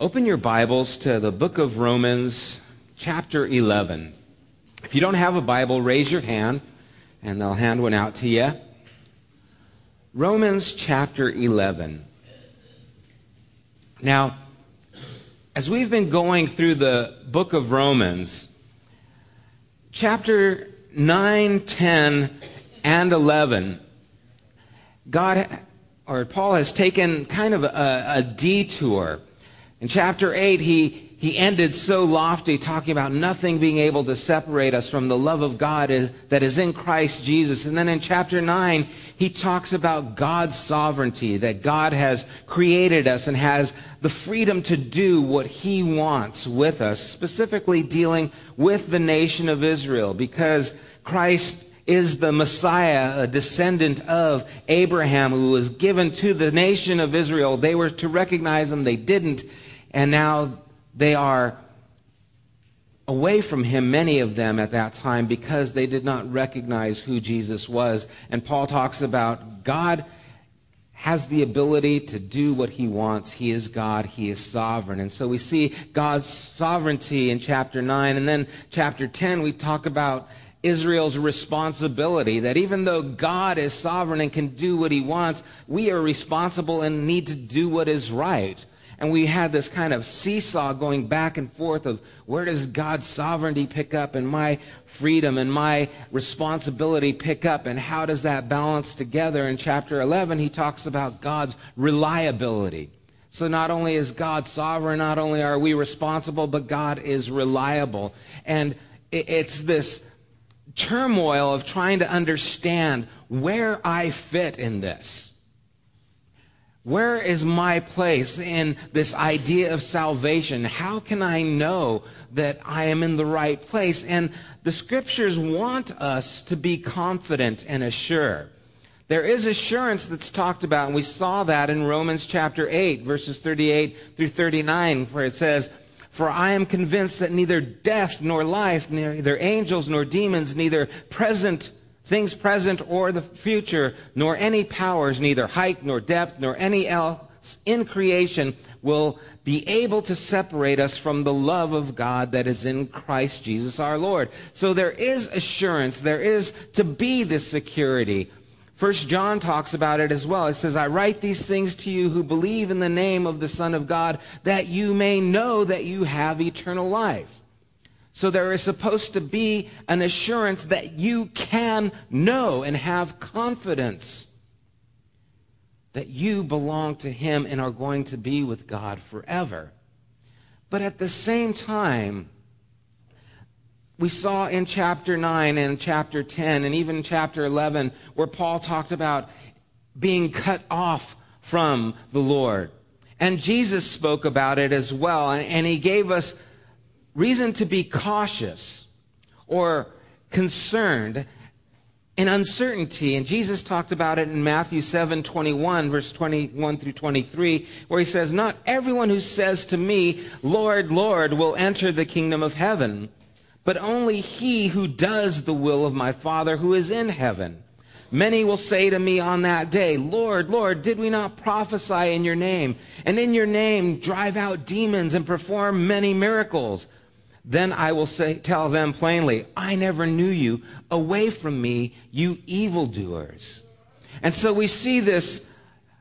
Open your Bibles to the book of Romans, chapter 11. If you don't have a Bible, raise your hand and they'll hand one out to you. Romans chapter 11. Now, as we've been going through the book of Romans, chapter 9, 10, and 11, God or Paul has taken kind of a, a detour. In chapter 8, he he ended so lofty, talking about nothing being able to separate us from the love of God that is in Christ Jesus. And then in chapter 9, he talks about God's sovereignty, that God has created us and has the freedom to do what he wants with us, specifically dealing with the nation of Israel, because Christ is the Messiah, a descendant of Abraham, who was given to the nation of Israel. They were to recognize him, they didn't. And now they are away from him, many of them at that time, because they did not recognize who Jesus was. And Paul talks about God has the ability to do what he wants. He is God. He is sovereign. And so we see God's sovereignty in chapter 9. And then chapter 10, we talk about Israel's responsibility that even though God is sovereign and can do what he wants, we are responsible and need to do what is right. And we had this kind of seesaw going back and forth of where does God's sovereignty pick up and my freedom and my responsibility pick up and how does that balance together? In chapter 11, he talks about God's reliability. So not only is God sovereign, not only are we responsible, but God is reliable. And it's this turmoil of trying to understand where I fit in this. Where is my place in this idea of salvation? How can I know that I am in the right place? And the scriptures want us to be confident and assured. There is assurance that's talked about, and we saw that in Romans chapter 8, verses 38 through 39, where it says, For I am convinced that neither death nor life, neither angels nor demons, neither present things present or the future, nor any powers, neither height nor depth, nor any else in creation will be able to separate us from the love of God that is in Christ Jesus our Lord. So there is assurance, there is to be this security. First John talks about it as well. It says, I write these things to you who believe in the name of the Son of God, that you may know that you have eternal life. So there is supposed to be an assurance that you can know and have confidence that you belong to Him and are going to be with God forever. But at the same time, we saw in chapter 9 and chapter 10 and even chapter 11 where Paul talked about being cut off from the Lord. And Jesus spoke about it as well. And he gave us reason to be cautious or concerned and uncertainty. And Jesus talked about it in Matthew 7 21, verse 21 through 23, where he says, Not everyone who says to me, Lord, Lord, will enter the kingdom of heaven, but only he who does the will of my Father who is in heaven. Many will say to me on that day, Lord, Lord, did we not prophesy in your name? And in your name drive out demons and perform many miracles? Then I will say, tell them plainly, I never knew you. Away from me, you evildoers. And so we see this.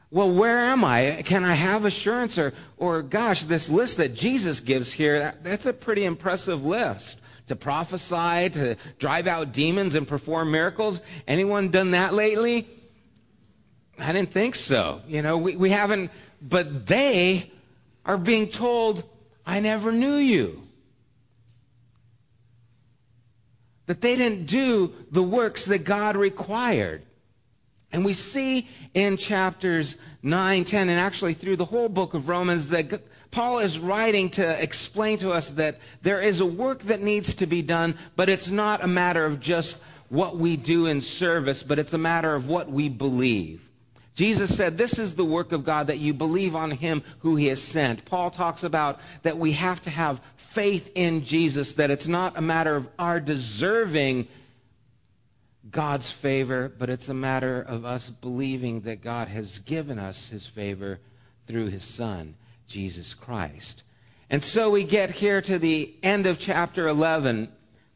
Well, where am I? Can I have assurance? Or, or gosh, this list that Jesus gives here, that, that's a pretty impressive list. To prophesy, to drive out demons and perform miracles. Anyone done that lately? I didn't think so. You know, we, we haven't, but they are being told, I never knew you. That they didn't do the works that God required. And we see in chapters 9, 10, and actually through the whole book of Romans that Paul is writing to explain to us that there is a work that needs to be done, but it's not a matter of just what we do in service, but it's a matter of what we believe. Jesus said, This is the work of God that you believe on him who he has sent. Paul talks about that we have to have faith in Jesus, that it's not a matter of our deserving God's favor, but it's a matter of us believing that God has given us his favor through his Son. Jesus Christ. And so we get here to the end of chapter 11.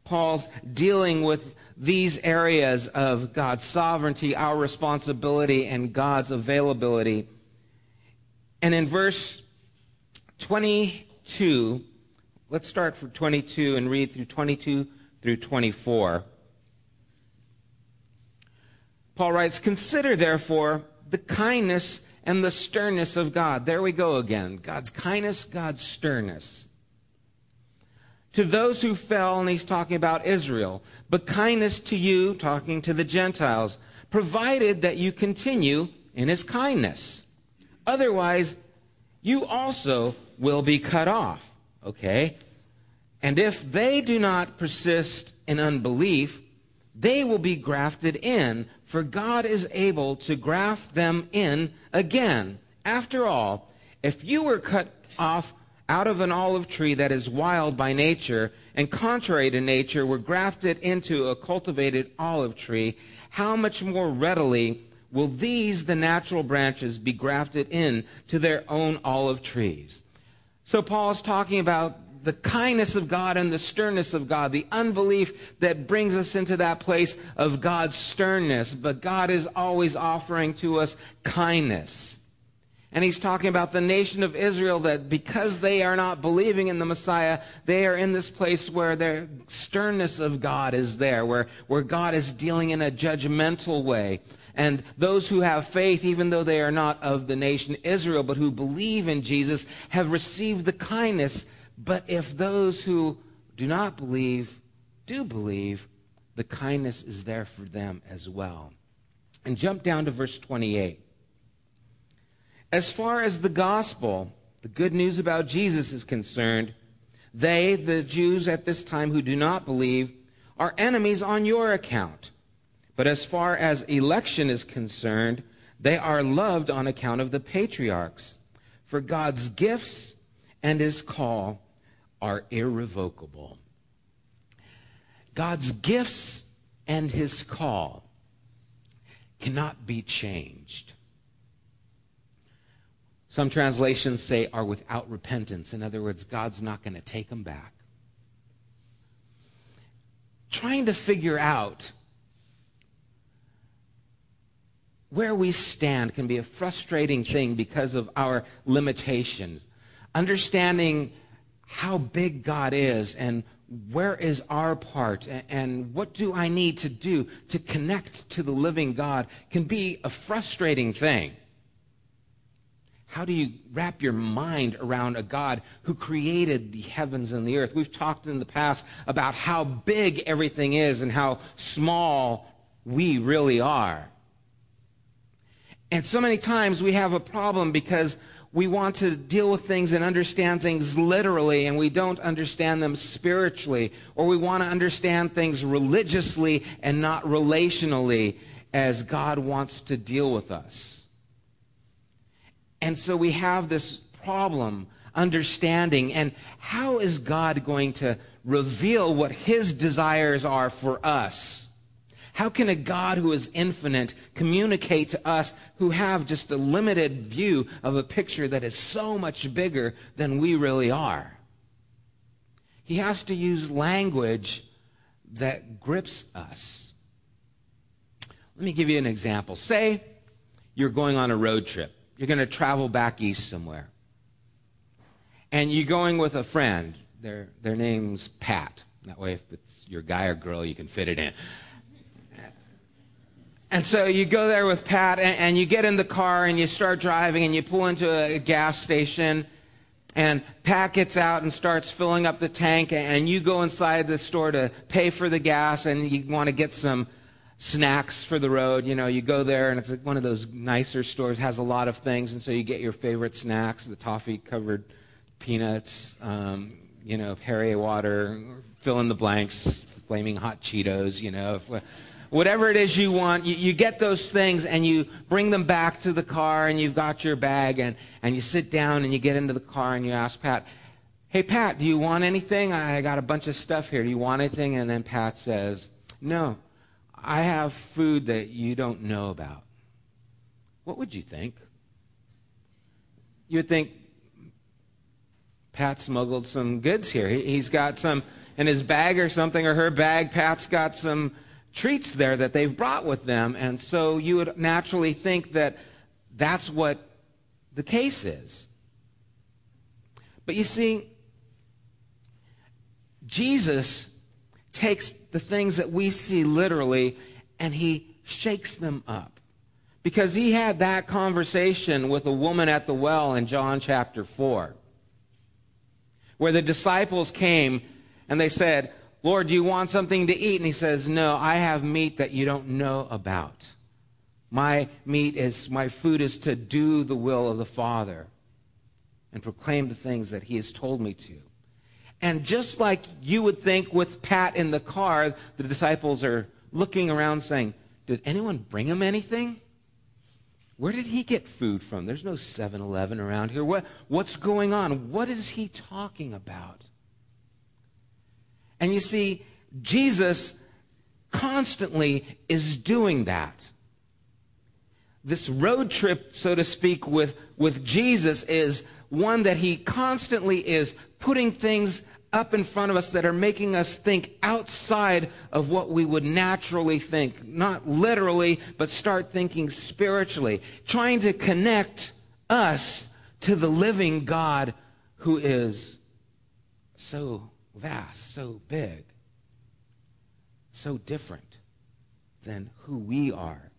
Paul's dealing with these areas of God's sovereignty, our responsibility, and God's availability. And in verse 22, let's start from 22 and read through 22 through 24. Paul writes, Consider therefore the kindness and the sternness of God. There we go again. God's kindness, God's sternness. To those who fell, and he's talking about Israel, but kindness to you, talking to the Gentiles, provided that you continue in his kindness. Otherwise, you also will be cut off. Okay? And if they do not persist in unbelief, they will be grafted in, for God is able to graft them in again. After all, if you were cut off out of an olive tree that is wild by nature and contrary to nature were grafted into a cultivated olive tree, how much more readily will these, the natural branches, be grafted in to their own olive trees? So Paul is talking about the kindness of God and the sternness of God, the unbelief that brings us into that place of God's sternness. But God is always offering to us kindness. And he's talking about the nation of Israel that because they are not believing in the Messiah, they are in this place where the sternness of God is there, where, where God is dealing in a judgmental way. And those who have faith, even though they are not of the nation Israel, but who believe in Jesus, have received the kindness but if those who do not believe do believe, the kindness is there for them as well. And jump down to verse 28. As far as the gospel, the good news about Jesus is concerned, they, the Jews at this time who do not believe, are enemies on your account. But as far as election is concerned, they are loved on account of the patriarchs. For God's gifts and his call are irrevocable. God's gifts and his call cannot be changed. Some translations say are without repentance. In other words, God's not going to take them back. Trying to figure out where we stand can be a frustrating thing because of our limitations. Understanding how big God is and where is our part and what do I need to do to connect to the living God can be a frustrating thing. How do you wrap your mind around a God who created the heavens and the earth? We've talked in the past about how big everything is and how small we really are. And so many times we have a problem because we want to deal with things and understand things literally and we don't understand them spiritually, or we want to understand things religiously and not relationally as God wants to deal with us. And so we have this problem understanding and how is God going to reveal what his desires are for us? How can a God who is infinite communicate to us who have just a limited view of a picture that is so much bigger than we really are? He has to use language that grips us. Let me give you an example. Say you're going on a road trip. You're going to travel back east somewhere. And you're going with a friend. Their, their name's Pat. That way, if it's your guy or girl, you can fit it in. And so you go there with Pat, and, and, you get in the car and you start driving, and you pull into a gas station, and Pat gets out and starts filling up the tank, and you go inside the store to pay for the gas, and you want to get some snacks for the road. You know, you go there, and it's like one of those nicer stores, has a lot of things, and so you get your favorite snacks, the toffee-covered peanuts, um, you know, Perrier water, fill in the blanks, flaming hot Cheetos, you know. If, whatever it is you want, you, you, get those things and you bring them back to the car and you've got your bag and, and you sit down and you get into the car and you ask Pat, Hey, Pat, do you want anything? I got a bunch of stuff here. Do you want anything? And then Pat says, No, I have food that you don't know about. What would you think? You would think, Pat smuggled some goods here. He, he's got some in his bag or something, or her bag. Pat's got some treats there that they've brought with them. And so you would naturally think that that's what the case is. But you see, Jesus takes the things that we see literally and he shakes them up. Because he had that conversation with a woman at the well in John chapter 4, where the disciples came and they said, Lord, do you want something to eat? And he says, No, I have meat that you don't know about. My meat is, my food is to do the will of the Father and proclaim the things that he has told me to. And just like you would think with Pat in the car, the disciples are looking around saying, Did anyone bring him anything? Where did he get food from? There's no 7 Eleven around here. What, what's going on? What is he talking about? And you see, Jesus constantly is doing that. This road trip, so to speak, with, with Jesus is one that he constantly is putting things up in front of us that are making us think outside of what we would naturally think. Not literally, but start thinking spiritually. Trying to connect us to the living God who is so vast, so big, so different than who we are.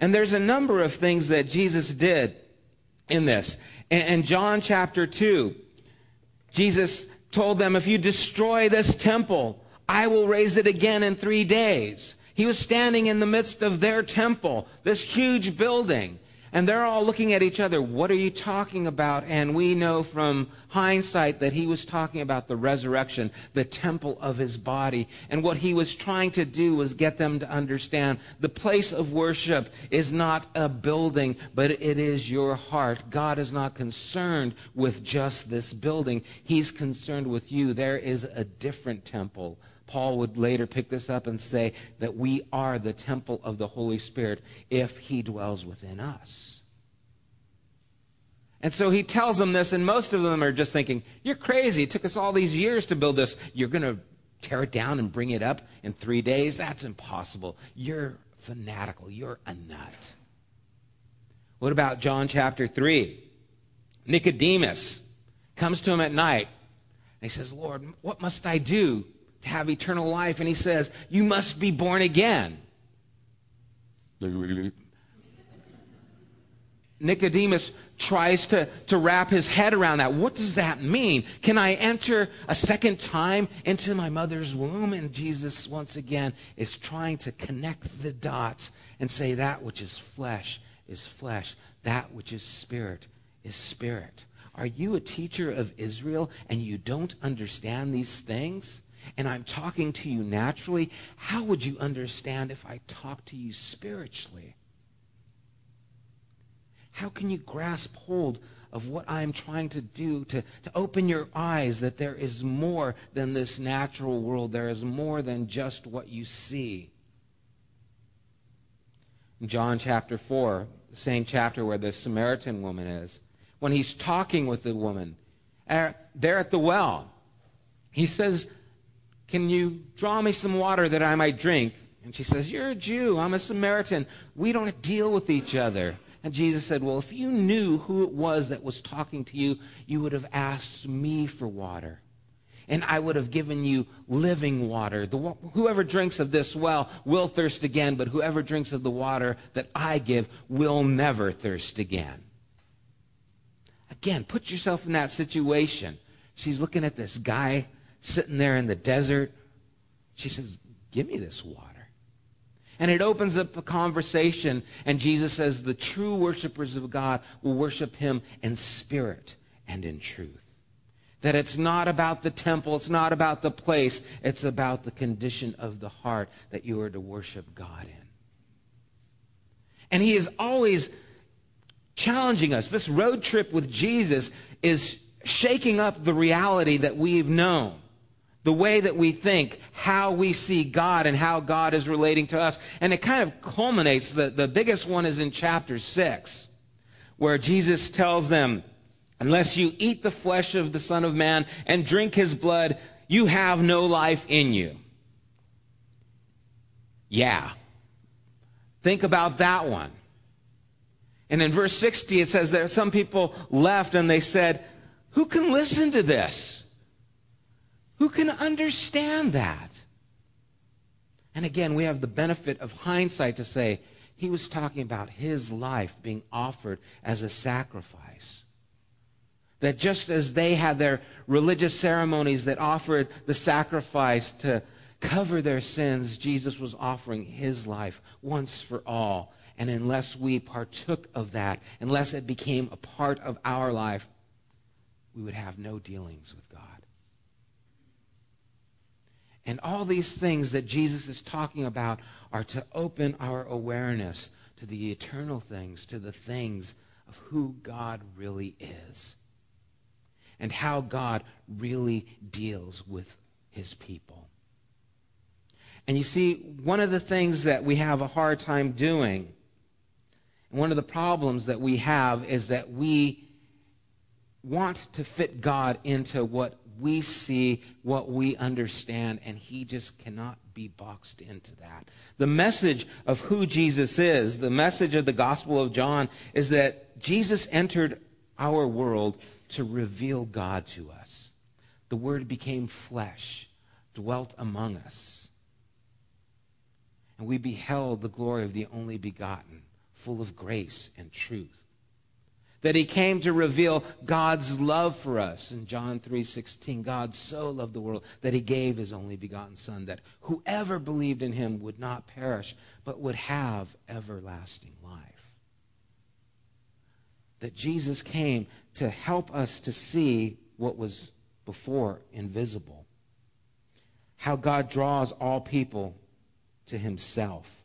And there's a number of things that Jesus did in this. In John chapter 2, Jesus told them, If you destroy this temple, I will raise it again in three days. He was standing in the midst of their temple, this huge building. And they're all looking at each other. What are you talking about? And we know from hindsight that he was talking about the resurrection, the temple of his body. And what he was trying to do was get them to understand the place of worship is not a building, but it is your heart. God is not concerned with just this building. He's concerned with you. There is a different temple Paul would later pick this up and say that we are the temple of the Holy Spirit if he dwells within us. And so he tells them this, and most of them are just thinking, You're crazy. It took us all these years to build this. You're going to tear it down and bring it up in three days? That's impossible. You're fanatical. You're a nut. What about John chapter 3? Nicodemus comes to him at night. And he says, Lord, what must I do to have eternal life. And he says, You must be born again. Nicodemus tries to, to wrap his head around that. What does that mean? Can I enter a second time into my mother's womb? And Jesus, once again, is trying to connect the dots and say that which is flesh is flesh, that which is spirit is spirit. Are you a teacher of Israel and you don't understand these things? And I'm talking to you naturally, how would you understand if I talk to you spiritually? How can you grasp hold of what I'm trying to do to, to open your eyes that there is more than this natural world? There is more than just what you see. In John chapter 4, the same chapter where the Samaritan woman is, when he's talking with the woman, uh, there at the well, he says, can you draw me some water that I might drink? And she says, You're a Jew. I'm a Samaritan. We don't deal with each other. And Jesus said, Well, if you knew who it was that was talking to you, you would have asked me for water. And I would have given you living water. The, whoever drinks of this well will thirst again, but whoever drinks of the water that I give will never thirst again. Again, put yourself in that situation. She's looking at this guy sitting there in the desert. She says, Give me this water. And it opens up a conversation, and Jesus says, The true worshipers of God will worship him in spirit and in truth. That it's not about the temple, it's not about the place, it's about the condition of the heart that you are to worship God in. And he is always challenging us. This road trip with Jesus is shaking up the reality that we've known the way that we think, how we see God, and how God is relating to us. And it kind of culminates, the, the biggest one is in chapter 6, where Jesus tells them Unless you eat the flesh of the Son of Man and drink his blood, you have no life in you. Yeah. Think about that one. And in verse 60, it says that some people left and they said, Who can listen to this? Who can understand that? And again, we have the benefit of hindsight to say, he was talking about his life being offered as a sacrifice. That just as they had their religious ceremonies that offered the sacrifice to cover their sins, Jesus was offering his life once for all. And unless we partook of that, unless it became a part of our life, we would have no dealings with God. And all these things that Jesus is talking about are to open our awareness to the eternal things, to the things of who God really is and how God really deals with his people. And you see, one of the things that we have a hard time doing, and one of the problems that we have, is that we want to fit God into what we see, what we understand, and he just cannot be boxed into that. The message of who Jesus is, the message of the Gospel of John, is that Jesus entered our world to reveal God to us. The Word became flesh, dwelt among us. And we beheld the glory of the only begotten, full of grace and truth. That he came to reveal God's love for us. In John 3:16, God so loved the world that he gave his only begotten son that whoever believed in him would not perish but would have everlasting life. That Jesus came to help us to see what was before invisible. How God draws all people to himself.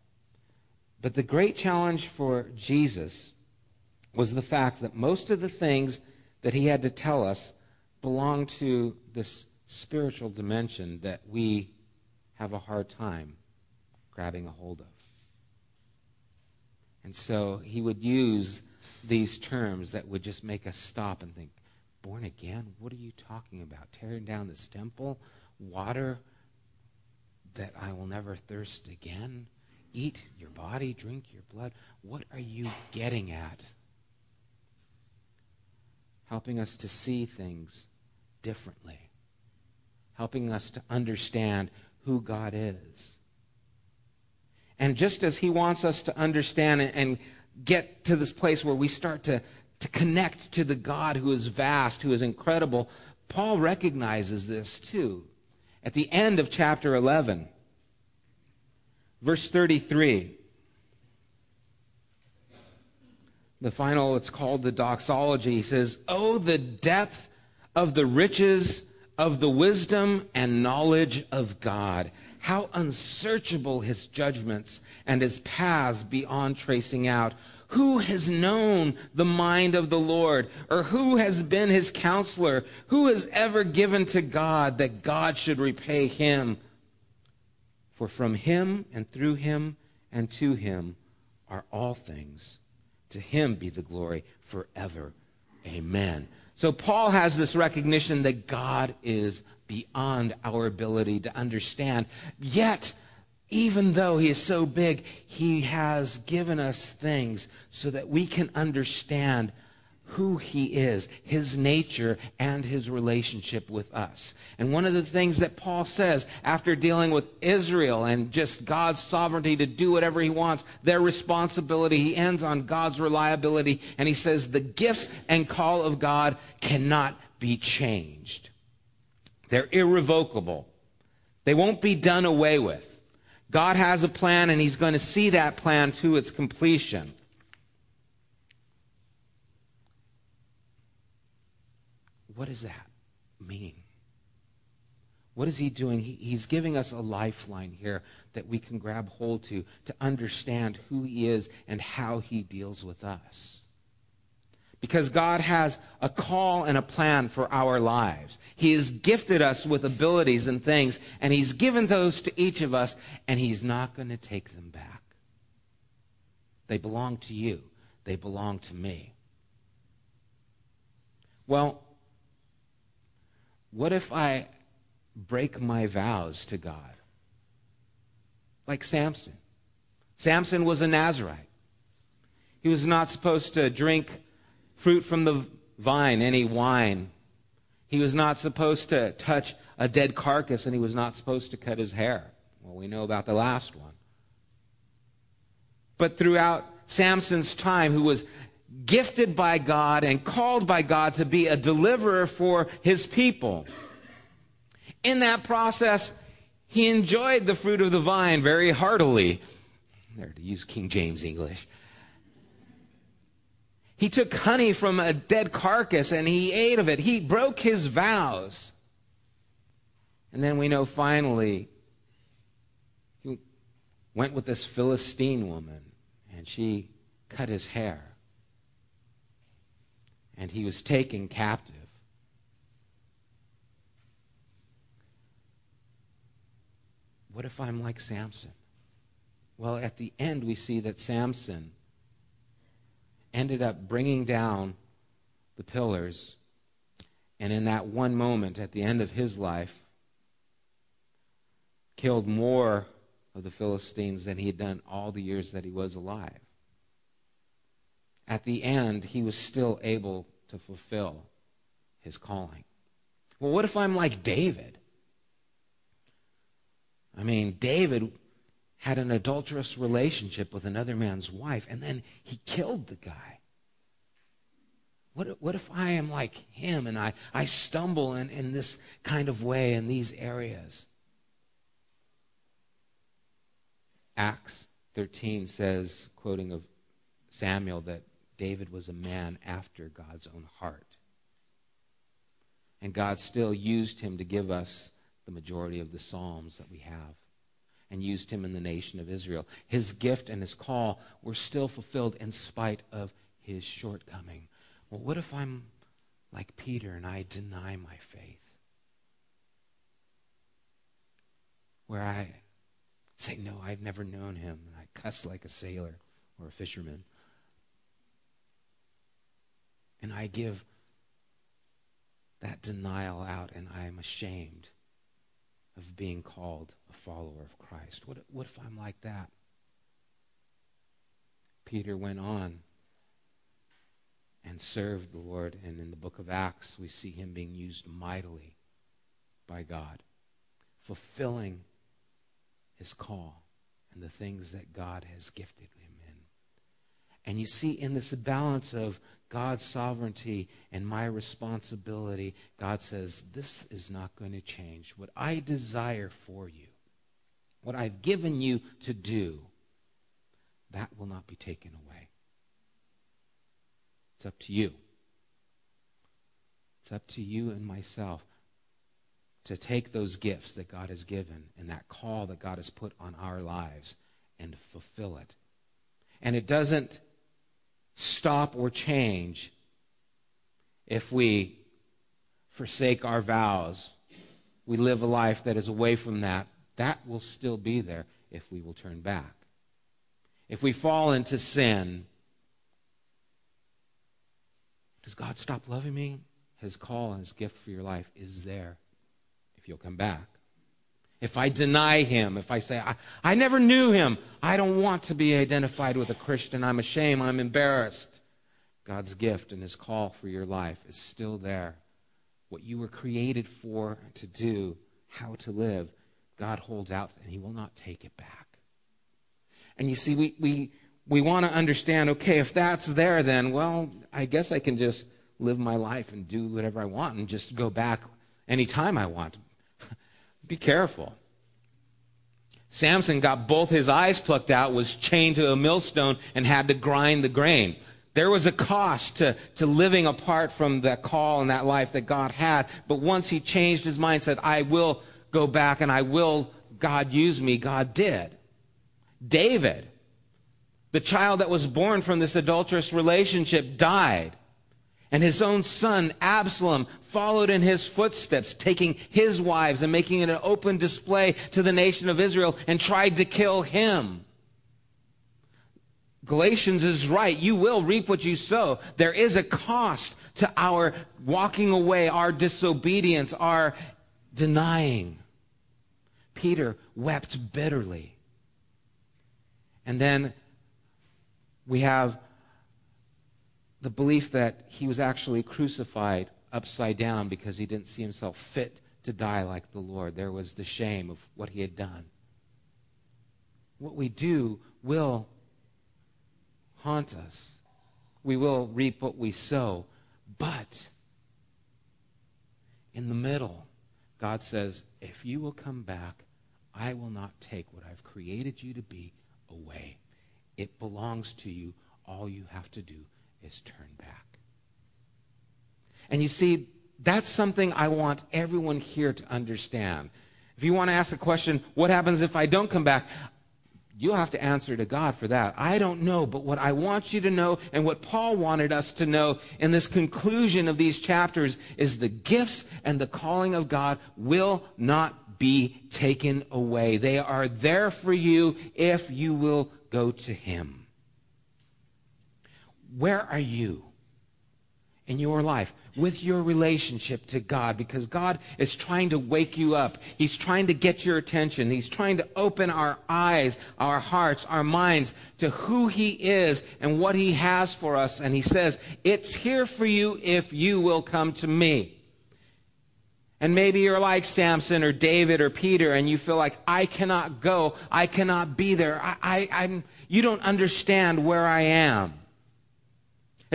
But the great challenge for Jesus was the fact that most of the things that he had to tell us belong to this spiritual dimension that we have a hard time grabbing a hold of. And so he would use these terms that would just make us stop and think, born again? What are you talking about? Tearing down this temple? Water that I will never thirst again? Eat your body, drink your blood? What are you getting at? Helping us to see things differently, helping us to understand who God is. And just as He wants us to understand and get to this place where we start to, to connect to the God who is vast, who is incredible, Paul recognizes this too. At the end of chapter 11, verse 33, the final, it's called the doxology. He says, Oh, the depth of the riches of the wisdom and knowledge of God how unsearchable his judgments and his paths beyond tracing out. Who has known the mind of the Lord? Or who has been his counselor? Who has ever given to God that God should repay him? For from him and through him and to him are all things. To him be the glory forever. Amen. So Paul has this recognition that God is beyond our ability to understand. Yet, even though he is so big, he has given us things so that we can understand who he is, his nature, and his relationship with us. And one of the things that Paul says after dealing with Israel and just God's sovereignty to do whatever he wants, their responsibility, he ends on God's reliability, and he says, The gifts and call of God cannot be changed. They're irrevocable. They won't be done away with. God has a plan, and He's going to see that plan to its completion. What does that mean? What is he doing? he's giving us a lifeline here that we can grab hold to to understand who he is and how he deals with us because God has a call and a plan for our lives. He has gifted us with abilities and things, and He's given those to each of us, and He's not going to take them back. They belong to you, they belong to me. Well, what if I break my vows to God? Like Samson. Samson was a Nazarite. He was not supposed to drink fruit from the vine, any wine. He was not supposed to touch a dead carcass, and he was not supposed to cut his hair. Well, we know about the last one. But throughout Samson's time, who was gifted by God and called by God to be a deliverer for his people, in that process, he enjoyed the fruit of the vine very heartily. There, to use King James English. He took honey from a dead carcass and he ate of it. He broke his vows. And then we know finally he went with this Philistine woman and she cut his hair. And he was taken captive. What if I'm like Samson? Well, at the end, we see that Samson ended up bringing down the pillars. And in that one moment at the end of his life, killed more of the Philistines than he had done all the years that he was alive. At the end, he was still able to fulfill his calling. Well, what if I'm like David? I mean, David had an adulterous relationship with another man's wife, and then he killed the guy. What, what if I am like him and I, I stumble in, in this kind of way in these areas? Acts 13 says, quoting of Samuel, that David was a man after God's own heart. And God still used him to give us the majority of the Psalms that we have and used him in the nation of Israel. His gift and his call were still fulfilled in spite of his shortcoming. Well, what if I'm like Peter and I deny my faith? Where I say, No, I've never known him, and I cuss like a sailor or a fisherman. And I give that denial out, and I am ashamed of being called a follower of Christ. What, what if I'm like that? Peter went on and served the Lord, and in the book of Acts, we see him being used mightily by God, fulfilling his call and the things that God has gifted him. And you see, in this balance of God's sovereignty and my responsibility, God says, This is not going to change. What I desire for you, what I've given you to do, that will not be taken away. It's up to you. It's up to you and myself to take those gifts that God has given and that call that God has put on our lives and fulfill it. And it doesn't stop or change if we forsake our vows. We live a life that is away from that. That will still be there if we will turn back. If we fall into sin, does God stop loving me? His call and his gift for your life is there if you'll come back. If I deny him, if I say, I, I never knew him, I don't want to be identified with a Christian, I'm ashamed, I'm embarrassed. God's gift and his call for your life is still there. What you were created for to do, how to live, God holds out and he will not take it back. And you see, we, we, we want to understand okay, if that's there, then, well, I guess I can just live my life and do whatever I want and just go back anytime I want. Be careful. Samson got both his eyes plucked out, was chained to a millstone, and had to grind the grain. There was a cost to, to living apart from that call and that life that God had. But once he changed his mind, said, I will go back and I will, God use me, God did. David, the child that was born from this adulterous relationship, died. And his own son, Absalom, followed in his footsteps, taking his wives and making it an open display to the nation of Israel and tried to kill him. Galatians is right. You will reap what you sow. There is a cost to our walking away, our disobedience, our denying. Peter wept bitterly. And then we have the belief that he was actually crucified upside down because he didn't see himself fit to die like the Lord. There was the shame of what he had done. What we do will haunt us. We will reap what we sow. But in the middle, God says, if you will come back, I will not take what I've created you to be away. It belongs to you. All you have to do is turn back. And you see, that's something I want everyone here to understand. If you want to ask a question, what happens if I don't come back? You'll have to answer to God for that. I don't know, but what I want you to know and what Paul wanted us to know in this conclusion of these chapters is the gifts and the calling of God will not be taken away. They are there for you if you will go to Him. Where are you in your life? with your relationship to God because God is trying to wake you up. He's trying to get your attention. He's trying to open our eyes, our hearts, our minds to who He is and what He has for us. And He says, It's here for you if you will come to me. And maybe you're like Samson or David or Peter, and you feel like, I cannot go. I cannot be there. I, I, I'm, you don't understand where I am.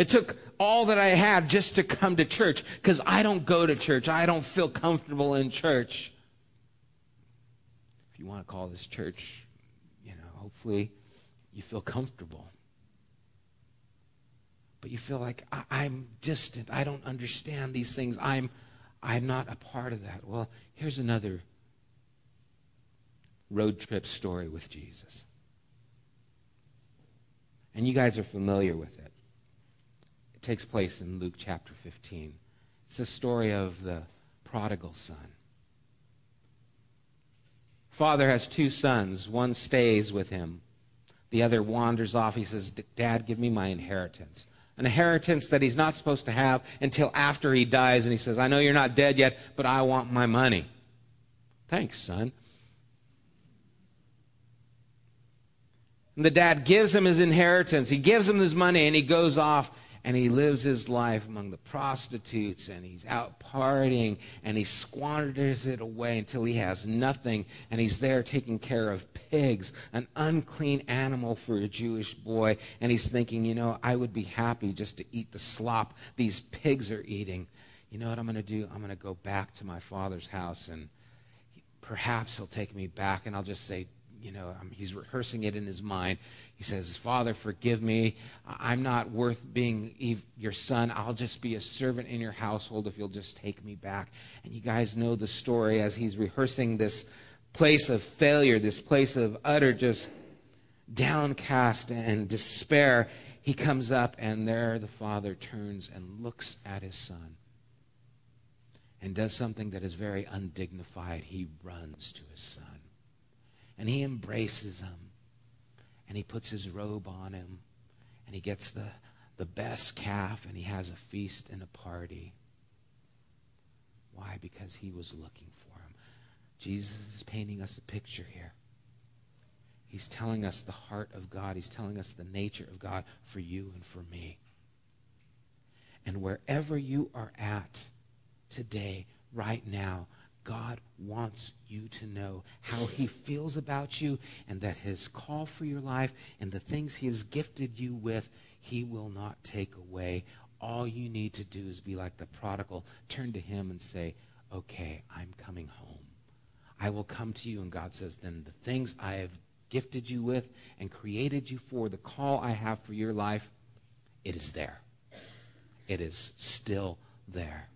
It took all that I have just to come to church because I don't go to church. I don't feel comfortable in church. If you want to call this church, you know, hopefully you feel comfortable. But you feel like I- am distant. I don't understand these things. I'm, I'm not a part of that. Well, here's another road trip story with Jesus. And you guys are familiar with it. It takes place in Luke chapter 15. It's the story of the prodigal son. Father has two sons. One stays with him, the other wanders off. He says, Dad, give me my inheritance. An inheritance that he's not supposed to have until after he dies. And he says, I know you're not dead yet, but I want my money. Thanks, son. And the dad gives him his inheritance. He gives him his money, and he goes off and he lives his life among the prostitutes and he's out partying and he squanders it away until he has nothing and he's there taking care of pigs an unclean animal for a jewish boy. And he's thinking you know i would be happy just to eat the slop these pigs are eating. You know what i'm going to do? I'm going to go back to my father's house and perhaps he'll take me back and i'll just say you know, he's rehearsing it in his mind. He says, Father, forgive me. I'm not worth being your son. I'll just be a servant in your household if you'll just take me back. And you guys know the story as he's rehearsing this place of failure, this place of utter just downcast and despair. He comes up, and there the father turns and looks at his son and does something that is very undignified. He runs to his son and he embraces him and he puts his robe on him and he gets the, the best calf and he has a feast and a party. Why? Because he was looking for him. Jesus is painting us a picture here. He's telling us the heart of God. He's telling us the nature of God for you and for me. And wherever you are at today, right now, God wants you to know how he feels about you and that his call for your life and the things he has gifted you with, he will not take away. All you need to do is be like the prodigal, turn to him and say, Okay, I'm coming home. I will come to you. And God says, Then the things I have gifted you with and created you for, the call I have for your life, it is there. It is still there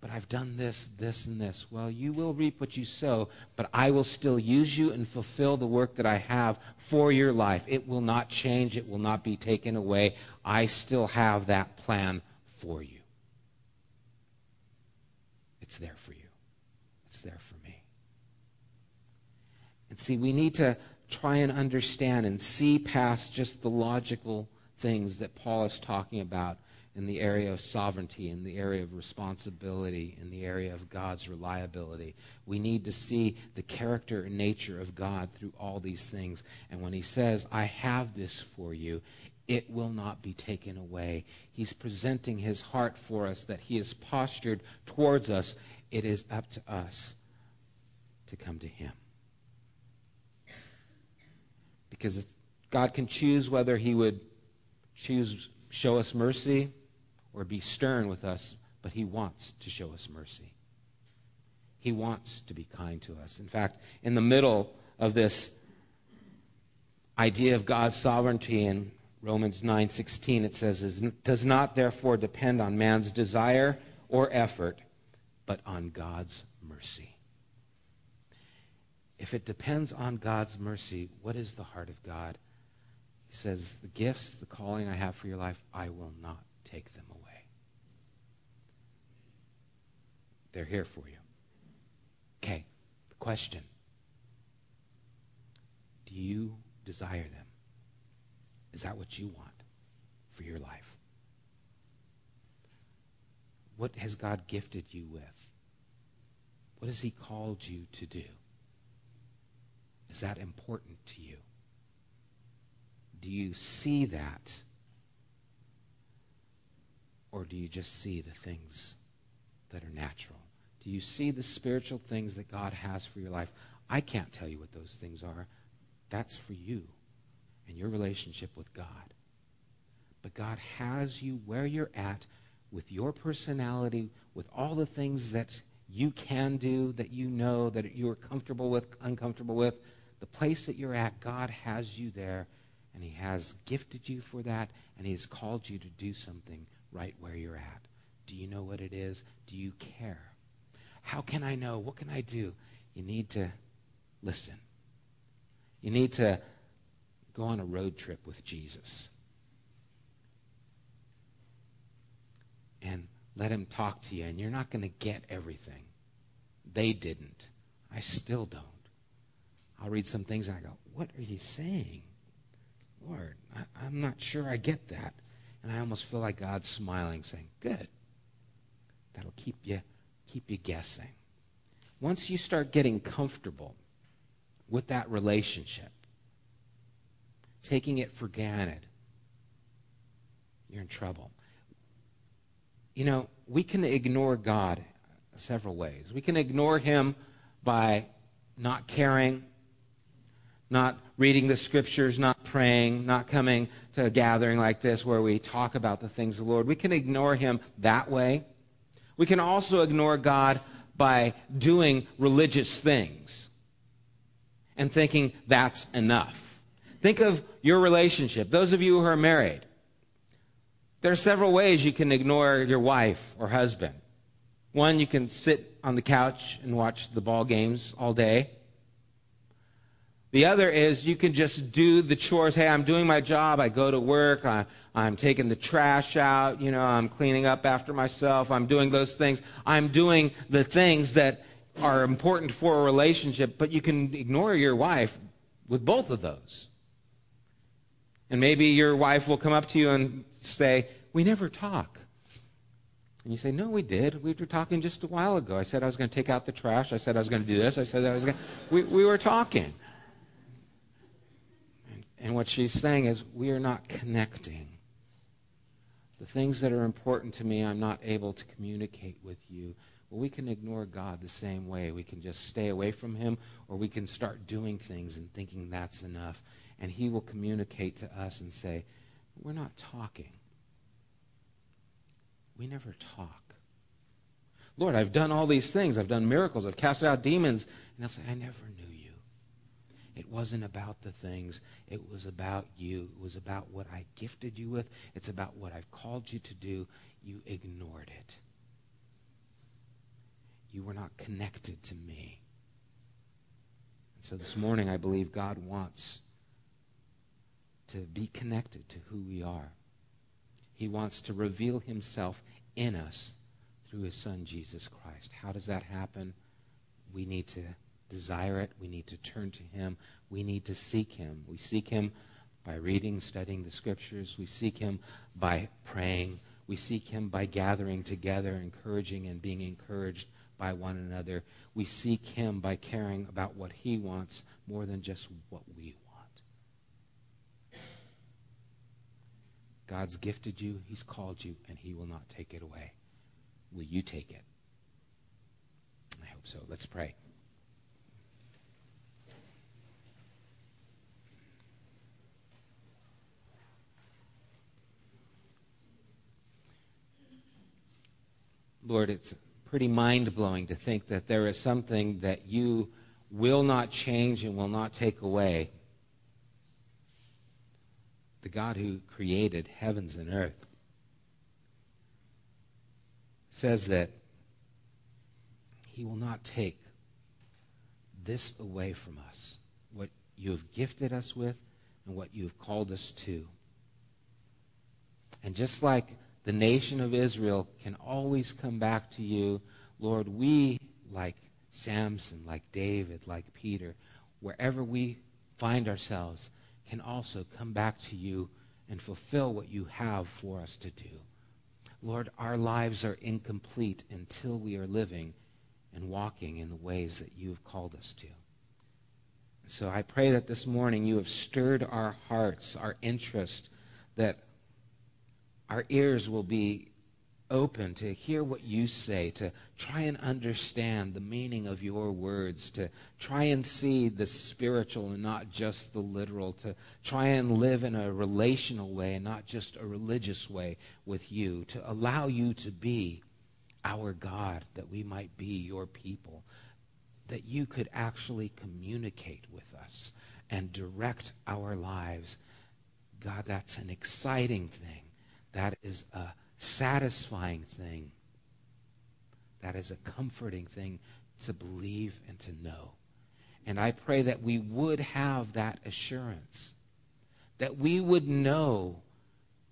but I've done this, this, and this. Well, you will reap what you sow, but I will still use you and fulfill the work that I have for your life. It will not change, it will not be taken away. I still have that plan for you. It's there for you, it's there for me. And see, we need to try and understand and see past just the logical things that Paul is talking about in the area of sovereignty, in the area of responsibility, in the area of God's reliability. We need to see the character and nature of God through all these things. And when He says, I have this for you, it will not be taken away. He's presenting His heart for us, that He is postured towards us. It is up to us to come to Him. Because God can choose whether He would choose show us mercy or be stern with us, but He wants to show us mercy. He wants to be kind to us. In fact, in the middle of this idea of God's sovereignty in Romans 9:16 it says does not therefore depend on man's desire or effort but on God's mercy. If it depends on God's mercy, what is the heart of God? He says, The gifts, the calling I have for your life, I will not take them away. They're here for you. Okay, the question Do you desire them? Is that what you want for your life? What has God gifted you with? What has He called you to do? Is that important to you? Do you see that? Or do you just see the things that are natural? Do you see the spiritual things that God has for your life? I can't tell you what those things are. That's for you and your relationship with God. But God has you where you're at with your personality, with all the things that you can do, that you know, that you're comfortable with, uncomfortable with. The place that you're at, God has you there, and He has gifted you for that, and He has called you to do something right where you're at. Do you know what it is? Do you care? How can I know? What can I do? You need to listen. You need to go on a road trip with Jesus. And let him talk to you. And you're not going to get everything. They didn't. I still don't. I'll read some things and I go, What are you saying? Lord, I, am not sure I get that. And I almost feel like God's smiling, saying, Good. That'll keep you keep you guessing. Once you start getting comfortable with that relationship, taking it for granted, you're in trouble. You know, we can ignore God several ways. We can ignore Him by not caring, not reading the scriptures, not praying, not coming to a gathering like this where we talk about the things of the Lord. We can ignore Him that way. We can also ignore God by doing religious things and thinking that's enough. Think of your relationship. Those of you who are married, there are several ways you can ignore your wife or husband. One, you can sit on the couch and watch the ball games all day. The other is you can just do the chores. Hey, I'm doing my job. I go to work. I, I'm taking the trash out. You know, I'm cleaning up after myself. I'm doing those things. I'm doing the things that are important for a relationship, but you can ignore your wife with both of those. And maybe your wife will come up to you and say, We never talk. And you say, No, we did. We were talking just a while ago. I said I was going to take out the trash. I said I was going to do this. I said I was going to. We, we were talking. And what she's saying is, we are not connecting. The things that are important to me, I'm not able to communicate with you. Well, we can ignore God the same way. We can just stay away from Him, or we can start doing things and thinking that's enough. And He will communicate to us and say, We're not talking. We never talk. Lord, I've done all these things. I've done miracles. I've cast out demons. And I'll say, I never knew it wasn't about the things. It was about you. It was about what I gifted you with. It's about what I've called you to do. You ignored it. You were not connected to me. And so this morning, I believe God wants to be connected to who we are. He wants to reveal himself in us through his son, Jesus Christ. How does that happen? We need to desire it. We need to turn to Him. We need to seek Him. We seek Him by reading, studying the Scriptures. We seek Him by praying. We seek him by gathering together, encouraging and being encouraged by one another. We seek him by caring about what he wants more than just what we want. God's gifted you, he's called you, and he will not take it away. Will you take it? I hope so. Let's pray. Lord, it's pretty mind blowing to think that there is something that you will not change and will not take away. The God who created heavens and earth says that he will not take this away from us, what you have gifted us with and what you have called us to. And just like the nation of Israel can always come back to you. Lord, we, like Samson, like David, like Peter, wherever we find ourselves, can also come back to you and fulfill what you have for us to do. Lord, our lives are incomplete until we are living and walking in the ways that you have called us to. So I pray that this morning you have stirred our hearts, our interest, that our ears will be open to hear what you say, to try and understand the meaning of your words, to try and see the spiritual and not just the literal, to try and live in a relational way and not just a religious way with you, to allow you to be our God, that we might be your people, that you could actually communicate with us and direct our lives. God, that's an exciting thing. That is a satisfying thing. That is a comforting thing to believe and to know. And I pray that we would have that assurance, that we would know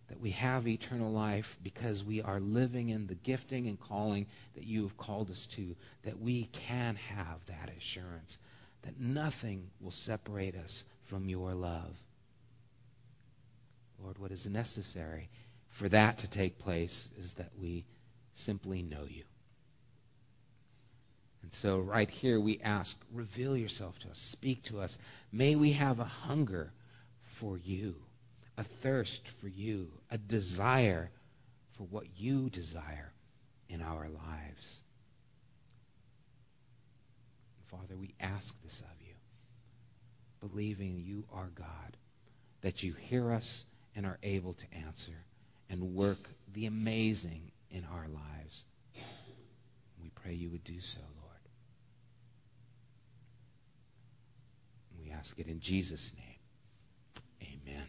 that we have eternal life because we are living in the gifting and calling that you have called us to, that we can have that assurance, that nothing will separate us from your love. Lord, what is necessary for that to take place is that we simply know you. And so, right here, we ask, reveal yourself to us, speak to us. May we have a hunger for you, a thirst for you, a desire for what you desire in our lives. Father, we ask this of you, believing you are God, that you hear us and are able to answer and work the amazing in our lives. We pray you would do so, Lord. We ask it in Jesus' name. Amen.